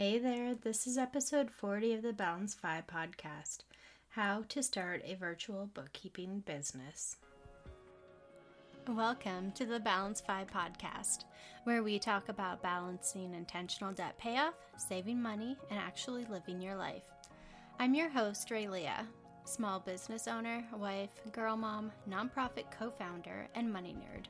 Hey there, this is episode 40 of the Balanced FI podcast How to Start a Virtual Bookkeeping Business. Welcome to the Balanced FI podcast, where we talk about balancing intentional debt payoff, saving money, and actually living your life. I'm your host, Rayleah, small business owner, wife, girl mom, nonprofit co founder, and money nerd.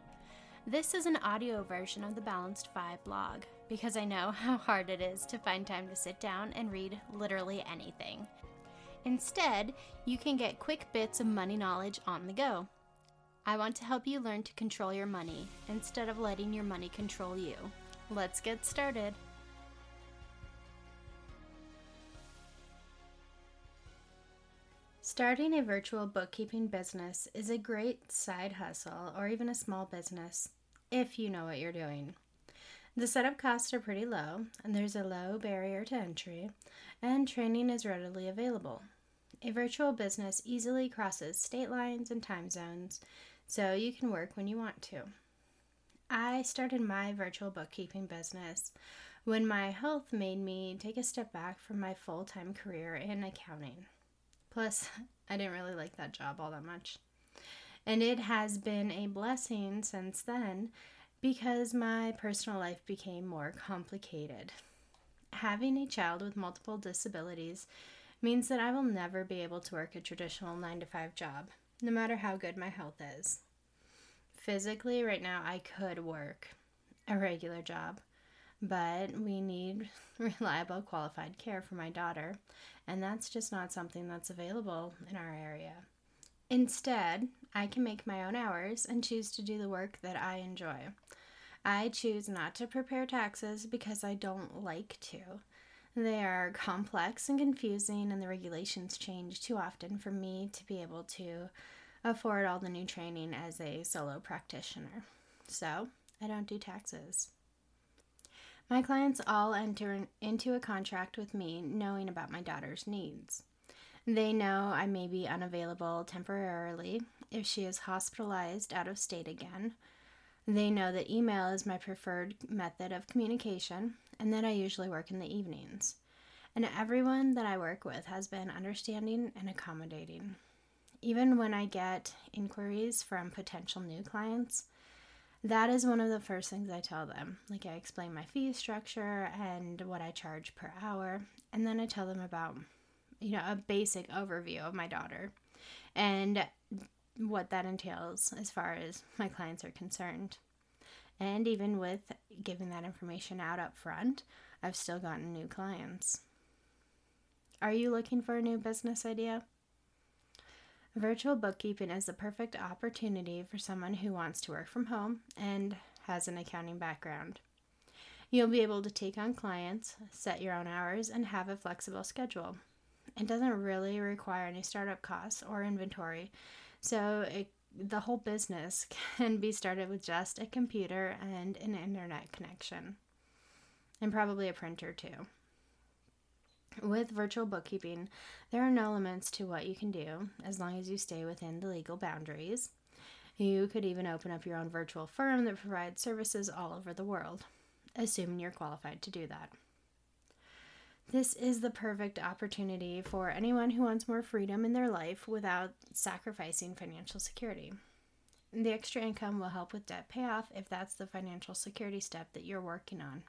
This is an audio version of the Balanced FI blog because I know how hard it is to find time to sit down and read literally anything. Instead, you can get quick bits of money knowledge on the go. I want to help you learn to control your money instead of letting your money control you. Let's get started. Starting a virtual bookkeeping business is a great side hustle or even a small business if you know what you're doing. The setup costs are pretty low, and there's a low barrier to entry, and training is readily available. A virtual business easily crosses state lines and time zones, so you can work when you want to. I started my virtual bookkeeping business when my health made me take a step back from my full time career in accounting. Plus, I didn't really like that job all that much. And it has been a blessing since then because my personal life became more complicated. Having a child with multiple disabilities means that I will never be able to work a traditional 9 to 5 job, no matter how good my health is. Physically, right now, I could work a regular job, but we need reliable, qualified care for my daughter, and that's just not something that's available in our area. Instead, I can make my own hours and choose to do the work that I enjoy. I choose not to prepare taxes because I don't like to. They are complex and confusing, and the regulations change too often for me to be able to afford all the new training as a solo practitioner. So, I don't do taxes. My clients all enter into a contract with me knowing about my daughter's needs. They know I may be unavailable temporarily if she is hospitalized out of state again. They know that email is my preferred method of communication and that I usually work in the evenings. And everyone that I work with has been understanding and accommodating. Even when I get inquiries from potential new clients, that is one of the first things I tell them. Like, I explain my fee structure and what I charge per hour, and then I tell them about you know, a basic overview of my daughter and what that entails as far as my clients are concerned. And even with giving that information out up front, I've still gotten new clients. Are you looking for a new business idea? Virtual bookkeeping is the perfect opportunity for someone who wants to work from home and has an accounting background. You'll be able to take on clients, set your own hours, and have a flexible schedule. It doesn't really require any startup costs or inventory. So it, the whole business can be started with just a computer and an internet connection, and probably a printer too. With virtual bookkeeping, there are no limits to what you can do as long as you stay within the legal boundaries. You could even open up your own virtual firm that provides services all over the world, assuming you're qualified to do that. This is the perfect opportunity for anyone who wants more freedom in their life without sacrificing financial security. The extra income will help with debt payoff if that's the financial security step that you're working on.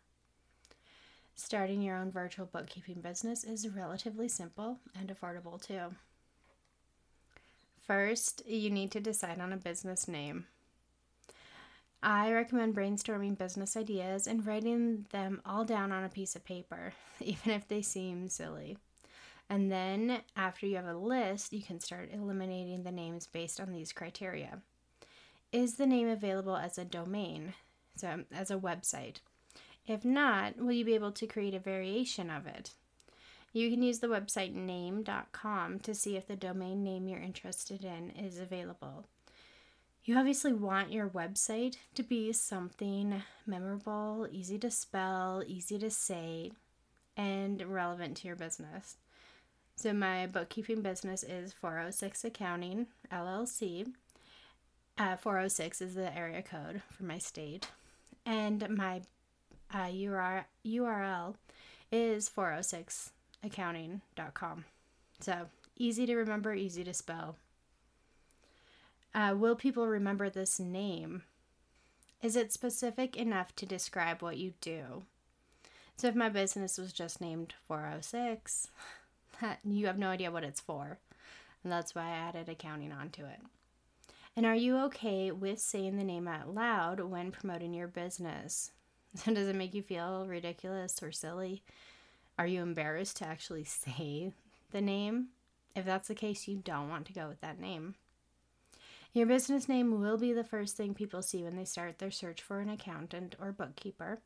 Starting your own virtual bookkeeping business is relatively simple and affordable too. First, you need to decide on a business name. I recommend brainstorming business ideas and writing them all down on a piece of paper, even if they seem silly. And then, after you have a list, you can start eliminating the names based on these criteria. Is the name available as a domain, so as a website? If not, will you be able to create a variation of it? You can use the website name.com to see if the domain name you're interested in is available. You obviously want your website to be something memorable, easy to spell, easy to say, and relevant to your business. So, my bookkeeping business is 406 Accounting LLC. Uh, 406 is the area code for my state. And my uh, URL is 406accounting.com. So easy to remember, easy to spell. Uh, will people remember this name? Is it specific enough to describe what you do? So if my business was just named 406, that, you have no idea what it's for. And that's why I added accounting onto it. And are you okay with saying the name out loud when promoting your business? So does it make you feel ridiculous or silly? Are you embarrassed to actually say the name? If that's the case, you don't want to go with that name. Your business name will be the first thing people see when they start their search for an accountant or bookkeeper,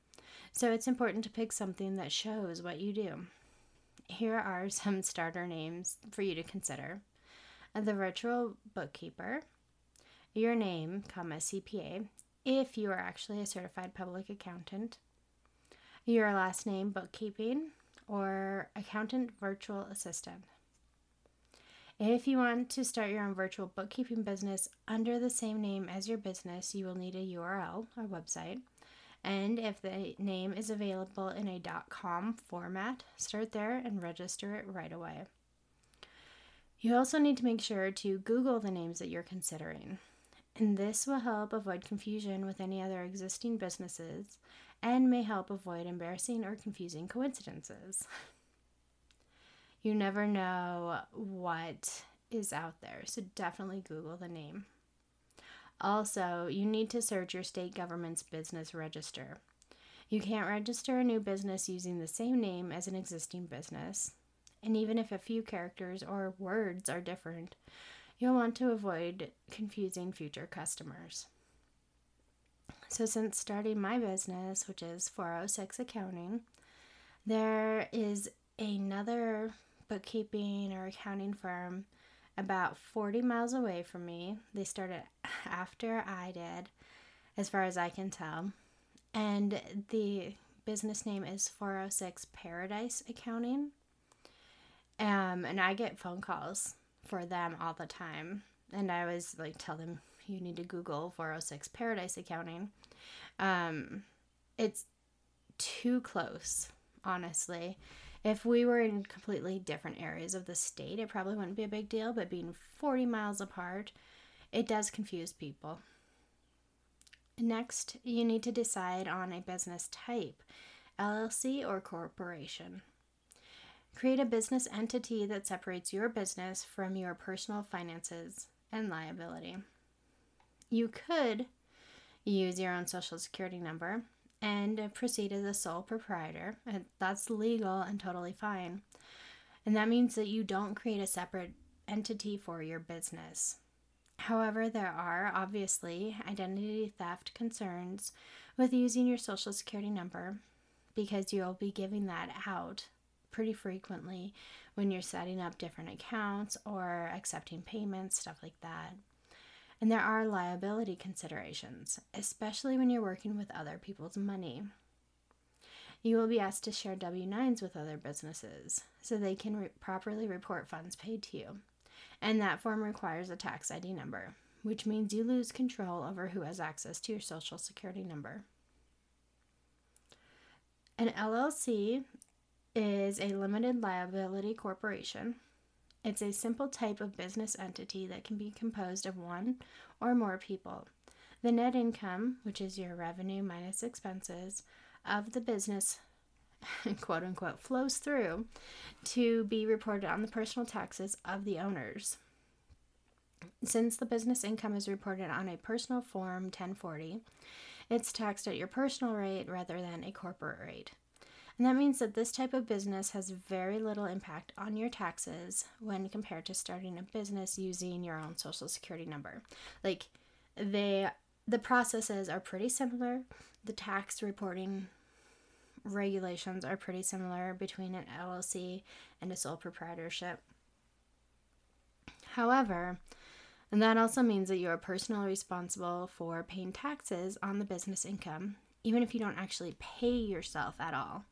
so it's important to pick something that shows what you do. Here are some starter names for you to consider the virtual bookkeeper, your name, comma, CPA, if you are actually a certified public accountant, your last name, bookkeeping, or accountant virtual assistant. If you want to start your own virtual bookkeeping business under the same name as your business, you will need a URL or website. And if the name is available in a .com format, start there and register it right away. You also need to make sure to Google the names that you're considering. And this will help avoid confusion with any other existing businesses and may help avoid embarrassing or confusing coincidences. You never know what is out there, so definitely Google the name. Also, you need to search your state government's business register. You can't register a new business using the same name as an existing business. And even if a few characters or words are different, you'll want to avoid confusing future customers. So, since starting my business, which is 406 Accounting, there is another bookkeeping or accounting firm about 40 miles away from me. They started after I did, as far as I can tell. And the business name is 406 Paradise Accounting. Um, and I get phone calls for them all the time. And I always like tell them you need to Google 406 Paradise Accounting. Um, it's too close, honestly. If we were in completely different areas of the state, it probably wouldn't be a big deal, but being 40 miles apart, it does confuse people. Next, you need to decide on a business type LLC or corporation. Create a business entity that separates your business from your personal finances and liability. You could use your own social security number and proceed as a sole proprietor. And that's legal and totally fine. And that means that you don't create a separate entity for your business. However, there are obviously identity theft concerns with using your social security number because you'll be giving that out pretty frequently when you're setting up different accounts or accepting payments, stuff like that. And there are liability considerations, especially when you're working with other people's money. You will be asked to share W 9s with other businesses so they can re- properly report funds paid to you. And that form requires a tax ID number, which means you lose control over who has access to your social security number. An LLC is a limited liability corporation it's a simple type of business entity that can be composed of one or more people. The net income, which is your revenue minus expenses of the business, quote unquote, flows through to be reported on the personal taxes of the owners. Since the business income is reported on a personal form 1040, it's taxed at your personal rate rather than a corporate rate. And that means that this type of business has very little impact on your taxes when compared to starting a business using your own social security number. Like they the processes are pretty similar. The tax reporting regulations are pretty similar between an LLC and a sole proprietorship. However, and that also means that you are personally responsible for paying taxes on the business income, even if you don't actually pay yourself at all.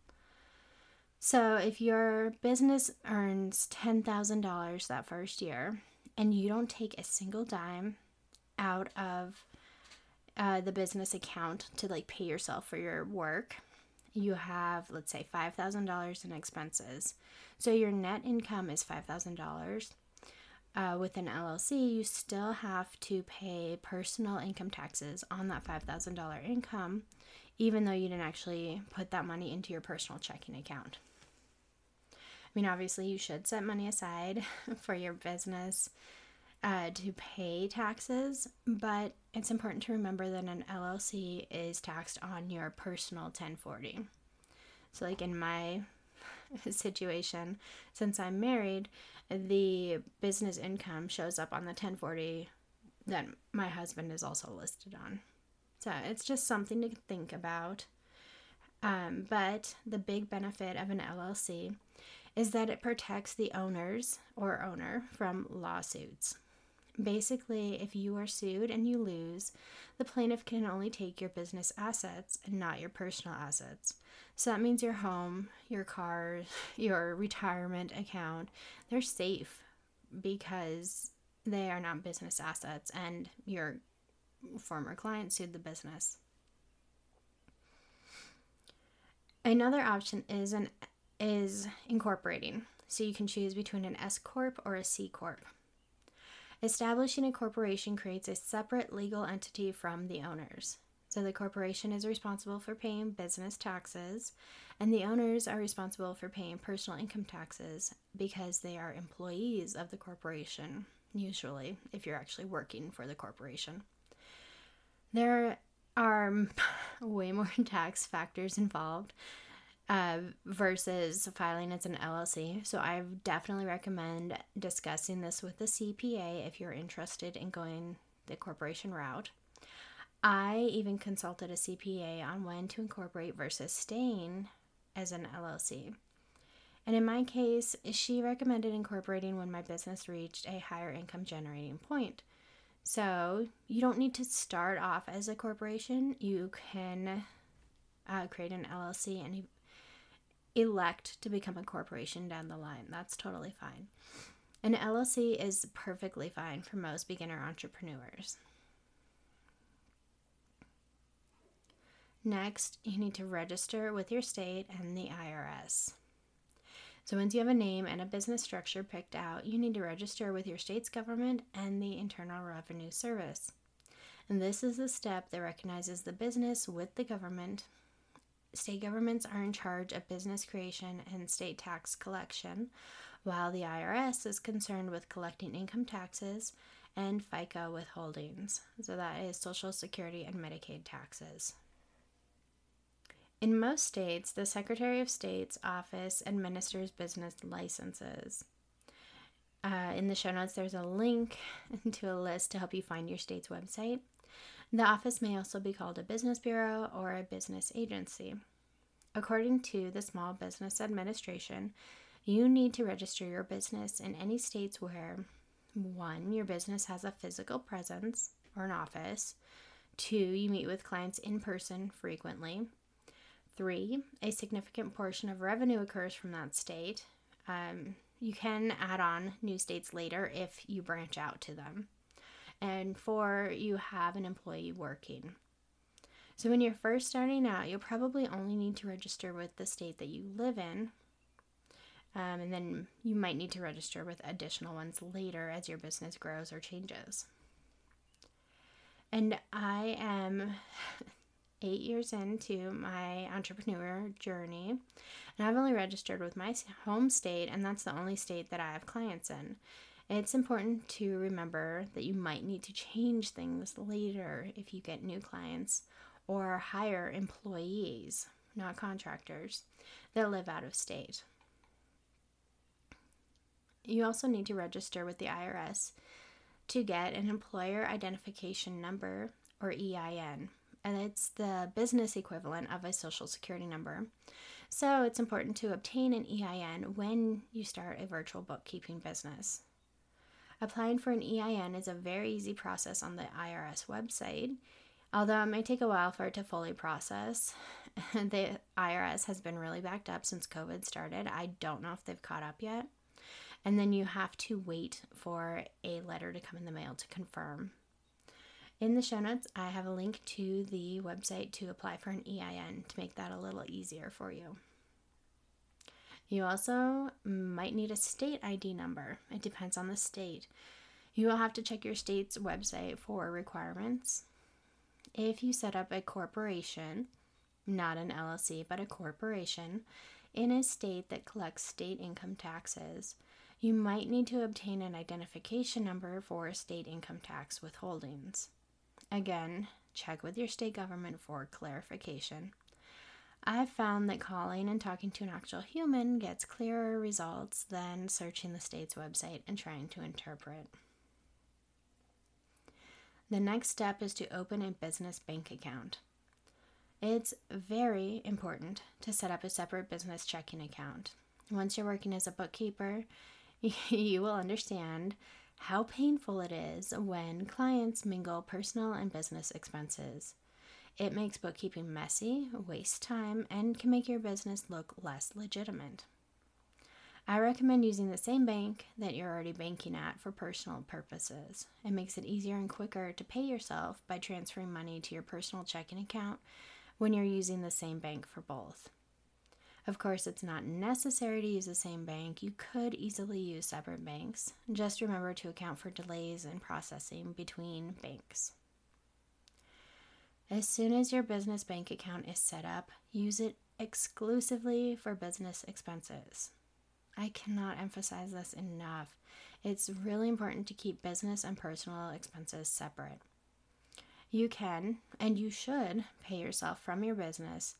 So, if your business earns $10,000 that first year and you don't take a single dime out of uh, the business account to like pay yourself for your work, you have, let's say, $5,000 in expenses. So your net income is $5,000. Uh, with an LLC, you still have to pay personal income taxes on that $5,000 income, even though you didn't actually put that money into your personal checking account. I mean, obviously, you should set money aside for your business uh, to pay taxes, but it's important to remember that an LLC is taxed on your personal 1040. So, like in my situation, since I'm married, the business income shows up on the 1040 that my husband is also listed on. So it's just something to think about. Um, but the big benefit of an LLC is that it protects the owners or owner from lawsuits. Basically, if you are sued and you lose, the plaintiff can only take your business assets and not your personal assets. So that means your home, your car, your retirement account, they're safe because they are not business assets and your former client sued the business. Another option is an is incorporating. So you can choose between an S corp or a C corp. Establishing a corporation creates a separate legal entity from the owners. So the corporation is responsible for paying business taxes, and the owners are responsible for paying personal income taxes because they are employees of the corporation, usually, if you're actually working for the corporation. There are way more tax factors involved uh, versus filing as an LLC. So I definitely recommend discussing this with the CPA if you're interested in going the corporation route. I even consulted a CPA on when to incorporate versus staying as an LLC. And in my case, she recommended incorporating when my business reached a higher income generating point. So you don't need to start off as a corporation. You can uh, create an LLC and elect to become a corporation down the line. That's totally fine. An LLC is perfectly fine for most beginner entrepreneurs. Next, you need to register with your state and the IRS. So, once you have a name and a business structure picked out, you need to register with your state's government and the Internal Revenue Service. And this is the step that recognizes the business with the government. State governments are in charge of business creation and state tax collection, while the IRS is concerned with collecting income taxes and FICA withholdings. So, that is Social Security and Medicaid taxes. In most states, the Secretary of State's office administers business licenses. Uh, in the show notes, there's a link to a list to help you find your state's website. The office may also be called a business bureau or a business agency. According to the Small Business Administration, you need to register your business in any states where 1. Your business has a physical presence or an office, 2. You meet with clients in person frequently, Three, a significant portion of revenue occurs from that state. Um, you can add on new states later if you branch out to them. And four, you have an employee working. So when you're first starting out, you'll probably only need to register with the state that you live in. Um, and then you might need to register with additional ones later as your business grows or changes. And I am eight years into my entrepreneur journey, and I've only registered with my home state, and that's the only state that I have clients in. It's important to remember that you might need to change things later if you get new clients or hire employees, not contractors, that live out of state. You also need to register with the IRS to get an employer identification number or EIN and it's the business equivalent of a social security number. So it's important to obtain an EIN when you start a virtual bookkeeping business. Applying for an EIN is a very easy process on the IRS website, although it may take a while for it to fully process. the IRS has been really backed up since COVID started. I don't know if they've caught up yet. And then you have to wait for a letter to come in the mail to confirm In the show notes, I have a link to the website to apply for an EIN to make that a little easier for you. You also might need a state ID number. It depends on the state. You will have to check your state's website for requirements. If you set up a corporation, not an LLC, but a corporation, in a state that collects state income taxes, you might need to obtain an identification number for state income tax withholdings. Again, check with your state government for clarification. I've found that calling and talking to an actual human gets clearer results than searching the state's website and trying to interpret. The next step is to open a business bank account. It's very important to set up a separate business checking account. Once you're working as a bookkeeper, you will understand how painful it is when clients mingle personal and business expenses. It makes bookkeeping messy, wastes time, and can make your business look less legitimate. I recommend using the same bank that you're already banking at for personal purposes. It makes it easier and quicker to pay yourself by transferring money to your personal checking account when you're using the same bank for both. Of course, it's not necessary to use the same bank. You could easily use separate banks. Just remember to account for delays in processing between banks. As soon as your business bank account is set up, use it exclusively for business expenses. I cannot emphasize this enough. It's really important to keep business and personal expenses separate. You can and you should pay yourself from your business,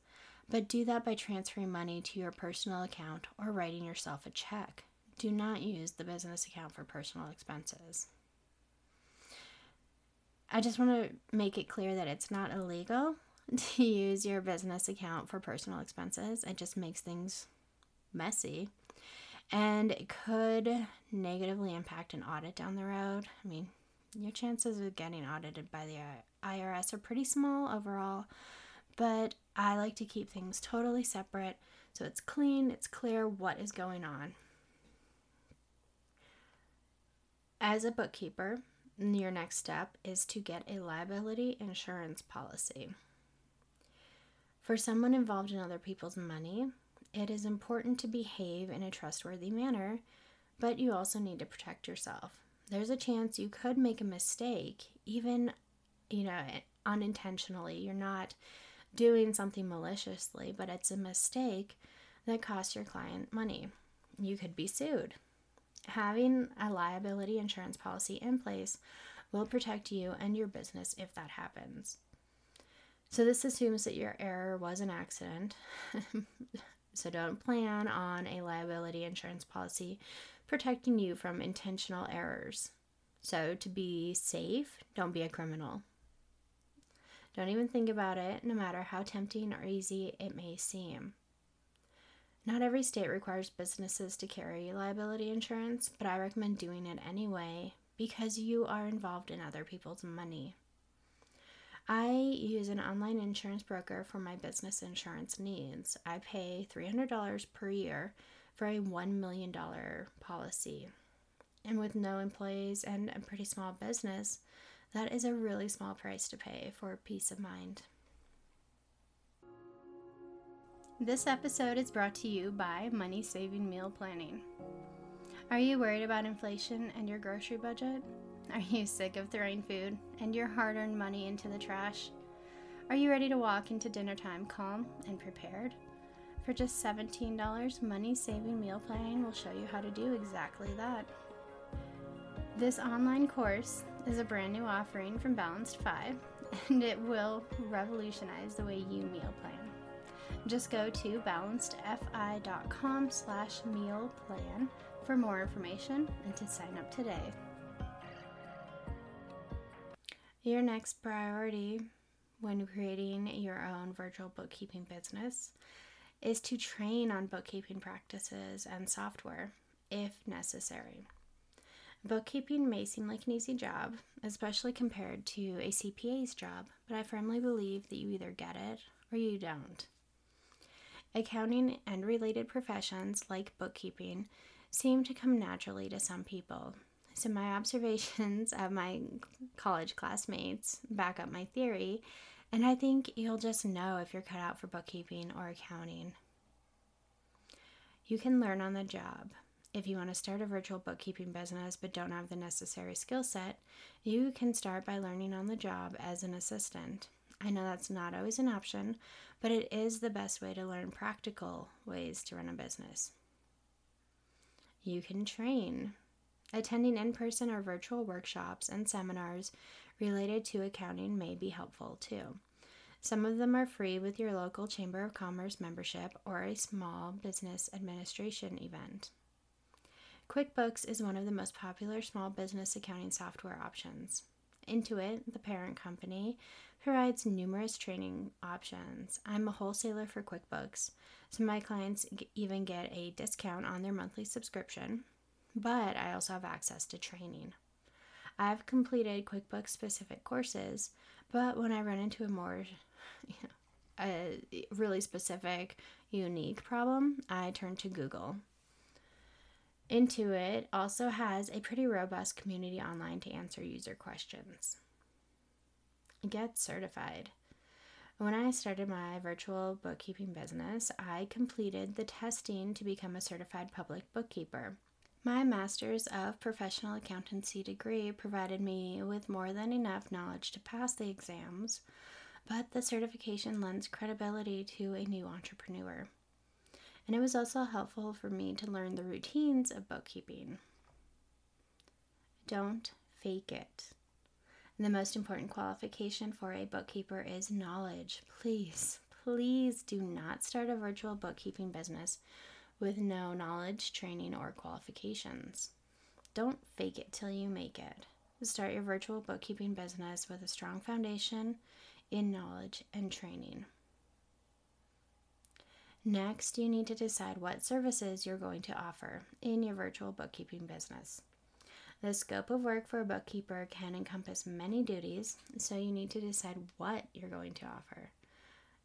but do that by transferring money to your personal account or writing yourself a check. Do not use the business account for personal expenses. I just want to make it clear that it's not illegal to use your business account for personal expenses. It just makes things messy and it could negatively impact an audit down the road. I mean, your chances of getting audited by the IRS are pretty small overall, but I like to keep things totally separate so it's clean, it's clear what is going on. As a bookkeeper, your next step is to get a liability insurance policy. For someone involved in other people's money, it is important to behave in a trustworthy manner, but you also need to protect yourself. There's a chance you could make a mistake, even, you know, unintentionally. You're not doing something maliciously, but it's a mistake that costs your client money. You could be sued. Having a liability insurance policy in place will protect you and your business if that happens. So, this assumes that your error was an accident. so, don't plan on a liability insurance policy protecting you from intentional errors. So, to be safe, don't be a criminal. Don't even think about it, no matter how tempting or easy it may seem. Not every state requires businesses to carry liability insurance, but I recommend doing it anyway because you are involved in other people's money. I use an online insurance broker for my business insurance needs. I pay $300 per year for a $1 million policy. And with no employees and a pretty small business, that is a really small price to pay for peace of mind. This episode is brought to you by Money Saving Meal Planning. Are you worried about inflation and your grocery budget? Are you sick of throwing food and your hard earned money into the trash? Are you ready to walk into dinner time calm and prepared? For just $17, Money Saving Meal Planning will show you how to do exactly that. This online course is a brand new offering from Balanced FI, and it will revolutionize the way you meal plan. Just go to balancedfi.com slash meal plan for more information and to sign up today. Your next priority when creating your own virtual bookkeeping business is to train on bookkeeping practices and software if necessary. Bookkeeping may seem like an easy job, especially compared to a CPA's job, but I firmly believe that you either get it or you don't. Accounting and related professions like bookkeeping seem to come naturally to some people. So, my observations of my college classmates back up my theory, and I think you'll just know if you're cut out for bookkeeping or accounting. You can learn on the job. If you want to start a virtual bookkeeping business but don't have the necessary skill set, you can start by learning on the job as an assistant. I know that's not always an option, but it is the best way to learn practical ways to run a business. You can train. Attending in person or virtual workshops and seminars related to accounting may be helpful too. Some of them are free with your local Chamber of Commerce membership or a small business administration event. QuickBooks is one of the most popular small business accounting software options. Intuit, the parent company, provides numerous training options. I'm a wholesaler for QuickBooks, so my clients even get a discount on their monthly subscription, but I also have access to training. I've completed QuickBooks specific courses, but when I run into a more you know, a really specific, unique problem, I turn to Google. Intuit also has a pretty robust community online to answer user questions. Get certified. When I started my virtual bookkeeping business, I completed the testing to become a certified public bookkeeper. My Master's of Professional Accountancy degree provided me with more than enough knowledge to pass the exams, but the certification lends credibility to a new entrepreneur and it was also helpful for me to learn the routines of bookkeeping. Don't fake it. And the most important qualification for a bookkeeper is knowledge. Please, please do not start a virtual bookkeeping business with no knowledge, training, or qualifications. Don't fake it till you make it. Start your virtual bookkeeping business with a strong foundation in knowledge and training. Next, you need to decide what services you're going to offer in your virtual bookkeeping business. The scope of work for a bookkeeper can encompass many duties, so you need to decide what you're going to offer.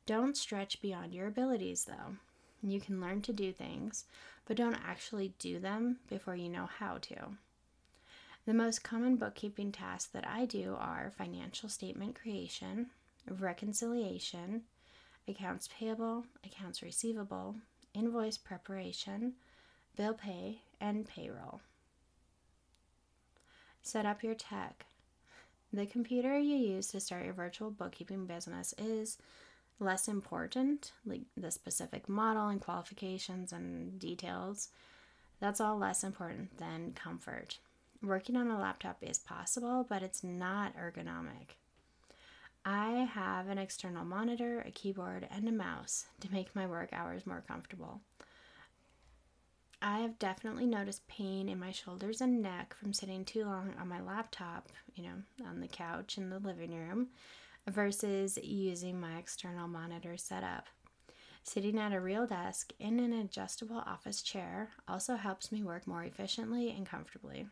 Don't stretch beyond your abilities, though. You can learn to do things, but don't actually do them before you know how to. The most common bookkeeping tasks that I do are financial statement creation, reconciliation, accounts payable, accounts receivable, invoice preparation, bill pay, and payroll. Set up your tech. The computer you use to start your virtual bookkeeping business is less important, like the specific model and qualifications and details. That's all less important than comfort. Working on a laptop is possible, but it's not ergonomic. I have an external monitor, a keyboard, and a mouse to make my work hours more comfortable. I have definitely noticed pain in my shoulders and neck from sitting too long on my laptop, you know, on the couch in the living room, versus using my external monitor setup. Sitting at a real desk in an adjustable office chair also helps me work more efficiently and comfortably.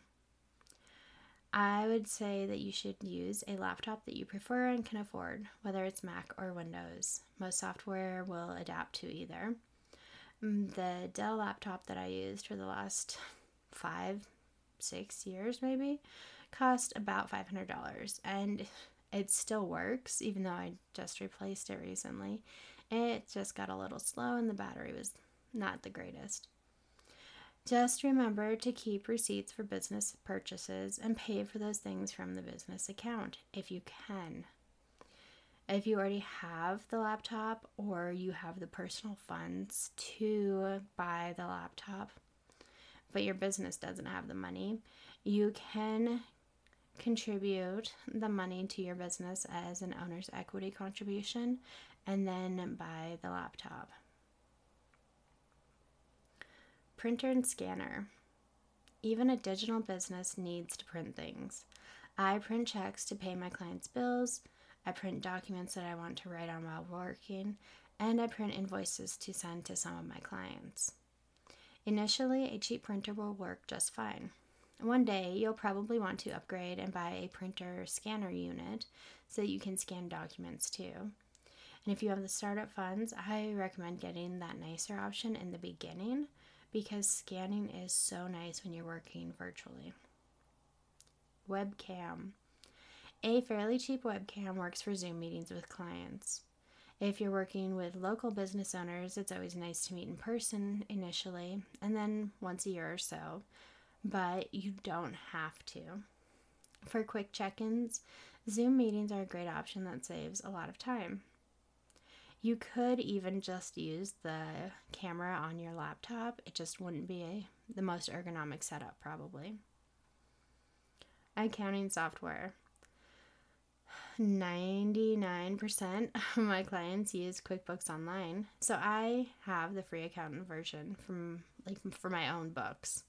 I would say that you should use a laptop that you prefer and can afford, whether it's Mac or Windows. Most software will adapt to either. Mm, the Dell laptop that I used for the last five, six years maybe cost about $500 and it still works even though I just replaced it recently. It just got a little slow and the battery was not the greatest. Just remember to keep receipts for business purchases and pay for those things from the business account if you can. If you already have the laptop or you have the personal funds to buy the laptop, but your business doesn't have the money, you can contribute the money to your business as an owner's equity contribution and then buy the laptop. Printer and scanner. Even a digital business needs to print things. I print checks to pay my clients' bills, I print documents that I want to write on while working, and I print invoices to send to some of my clients. Initially, a cheap printer will work just fine. One day, you'll probably want to upgrade and buy a printer scanner unit so that you can scan documents too. And if you have the startup funds, I recommend getting that nicer option in the beginning because scanning is so nice when you're working virtually. webcam. A fairly cheap webcam works for Zoom meetings with clients. If you're working with local business owners, it's always nice to meet in person initially and then once a year or so, but you don't have to. For quick check ins, Zoom meetings are a great option that saves a lot of time. You could even just use the camera on your laptop, it just wouldn't be a, the most ergonomic setup, probably. Accounting software. 99% of my clients use QuickBooks Online. So I have the free accountant version from like for my own books.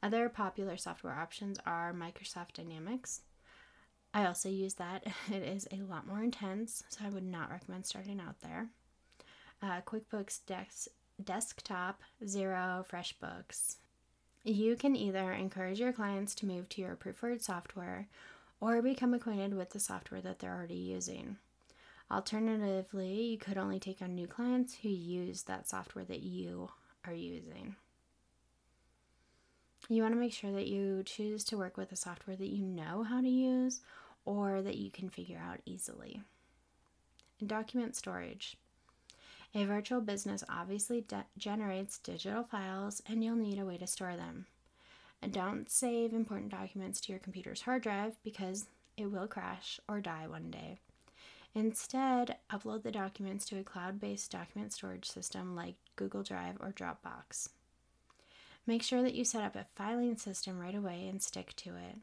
Other popular software options are Microsoft Dynamics. I also use that. It is a lot more intense, so I would not recommend starting out there. Uh, QuickBooks Dex- Desktop, Xero, FreshBooks. You can either encourage your clients to move to your preferred software or become acquainted with the software that they're already using. Alternatively, you could only take on new clients who use that software that you are using. You want to make sure that you choose to work with a software that you know how to use or that you can figure out easily. document storage. A virtual business obviously de- generates digital files and you'll need a way to store them. And don't save important documents to your computer's hard drive because it will crash or die one day. Instead, upload the documents to a cloud based document storage system like Google Drive or Dropbox. Make sure that you set up a filing system right away and stick to it.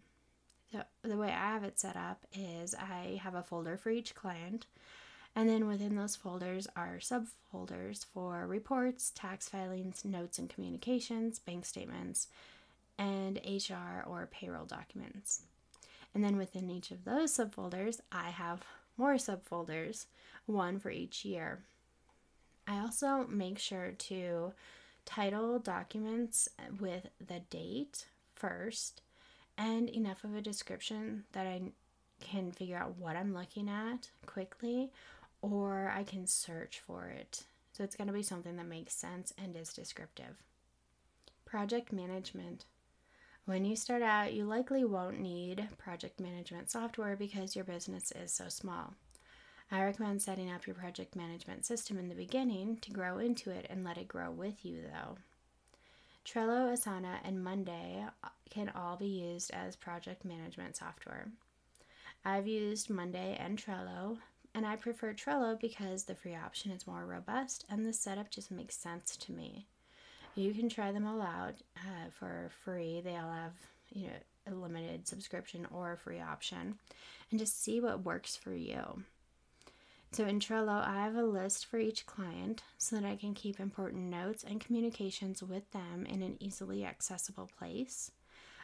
The way I have it set up is I have a folder for each client, and then within those folders are subfolders for reports, tax filings, notes and communications, bank statements, and HR or payroll documents. And then within each of those subfolders, I have more subfolders, one for each year. I also make sure to title documents with the date first and enough of a description that I can figure out what I'm looking at quickly or I can search for it. So it's going to be something that makes sense and is descriptive. Project management. When you start out, you likely won't need project management software because your business is so small. I recommend setting up your project management system in the beginning to grow into it and let it grow with you, though. Trello, Asana, and Monday can all be used as project management software. I've used Monday and Trello, and I prefer Trello because the free option is more robust and the setup just makes sense to me. You can try them all out uh, for free. They all have, you know, a limited subscription or a free option, and just see what works for you. So in Trello, I have a list for each client so that I can keep important notes and communications with them in an easily accessible place.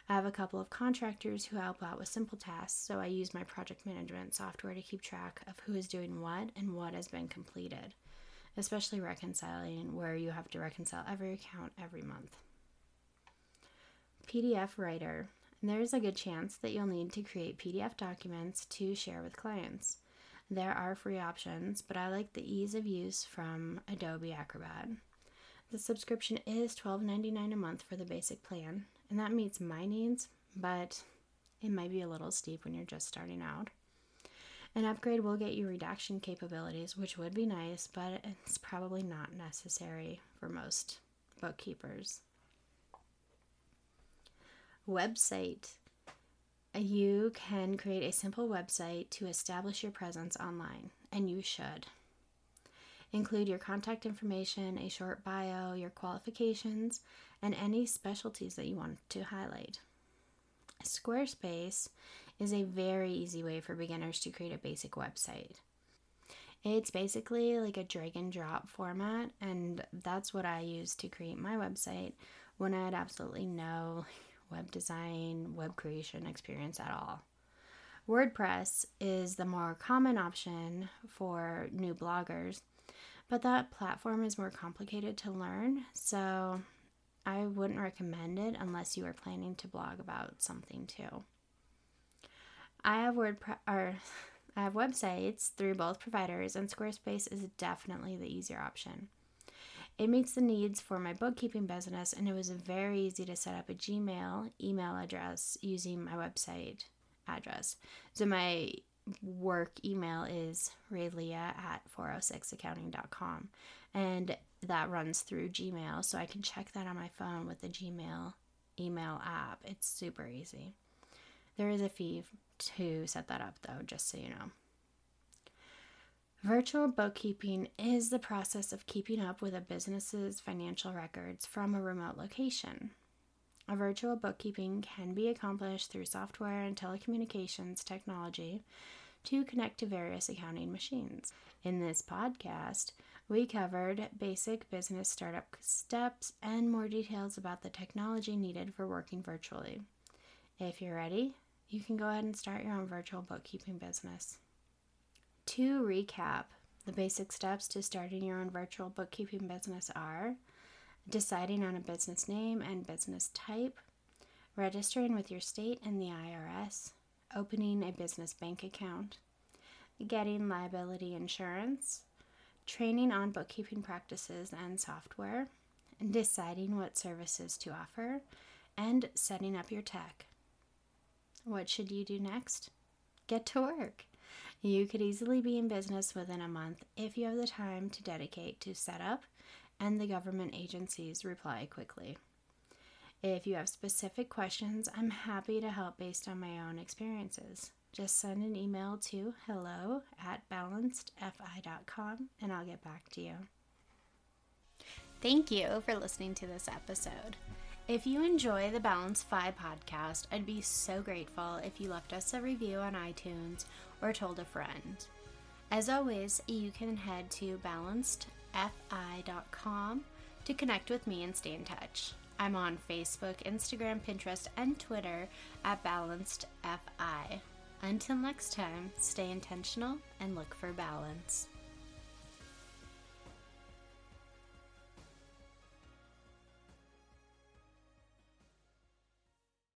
I have a couple of contractors who help out with simple tasks, so I use my project management software to keep track of who is doing what and what has been completed especially reconciling where you have to reconcile every account every month. PDF Writer. There's a good chance that you'll need to create PDF documents to share with clients. There are free options, but I like the ease of use from Adobe Acrobat. The subscription is $12.99 a month for the basic plan, and that meets my needs, but it might be a little steep when you're just starting out. An upgrade will get you redaction capabilities, which would be nice, but it's probably not necessary for most bookkeepers. Website. You can create a simple website to establish your presence online, and you should. Include your contact information, a short bio, your qualifications, and any specialties that you want to highlight. Squarespace is a very easy way for beginners to create a basic website. It's basically like a drag and drop format, and that's what I use to create my website when I had absolutely no web design, web creation experience at all. WordPress is the more common option for new bloggers, but that platform is more complicated to learn, so I wouldn't recommend it unless you are planning to blog about something too. I have WordPress or I have websites through both providers, and Squarespace is definitely the easier option. It meets the needs for my bookkeeping business, and it was very easy to set up a Gmail email address using my website address. So my work email is rayleah at 406accounting.com, and that runs through Gmail, so I can check that on my phone with the Gmail email app. It's super easy. There is a fee to set that up, though, just so you know. Virtual bookkeeping is the process of keeping up with a business's financial records from a remote location. A virtual bookkeeping can be accomplished through software and telecommunications technology to connect to various accounting machines. In this podcast, we covered basic business startup steps and more details about the technology needed for working virtually. If you're ready, you can go ahead and start your own virtual bookkeeping business. To recap, the basic steps to starting your own virtual bookkeeping business are deciding on a business name and business type, registering with your state and the IRS, opening a business bank account, getting liability insurance, training on bookkeeping practices and software, deciding what services to offer, and setting up your tech. What should you do next? Get to work. You could easily be in business within a month if you have the time to dedicate to set up and the government agencies reply quickly. If you have specific questions, I'm happy to help based on my own experiences. Just send an email to hello at balancedfi.com and I'll get back to you. Thank you for listening to this episode. If you enjoy the Balanced FI podcast, I'd be so grateful if you left us a review on iTunes or told a friend. As always, you can head to balancedfi.com to connect with me and stay in touch. I'm on Facebook, Instagram, Pinterest, and Twitter at balancedfi. Until next time, stay intentional and look for balance.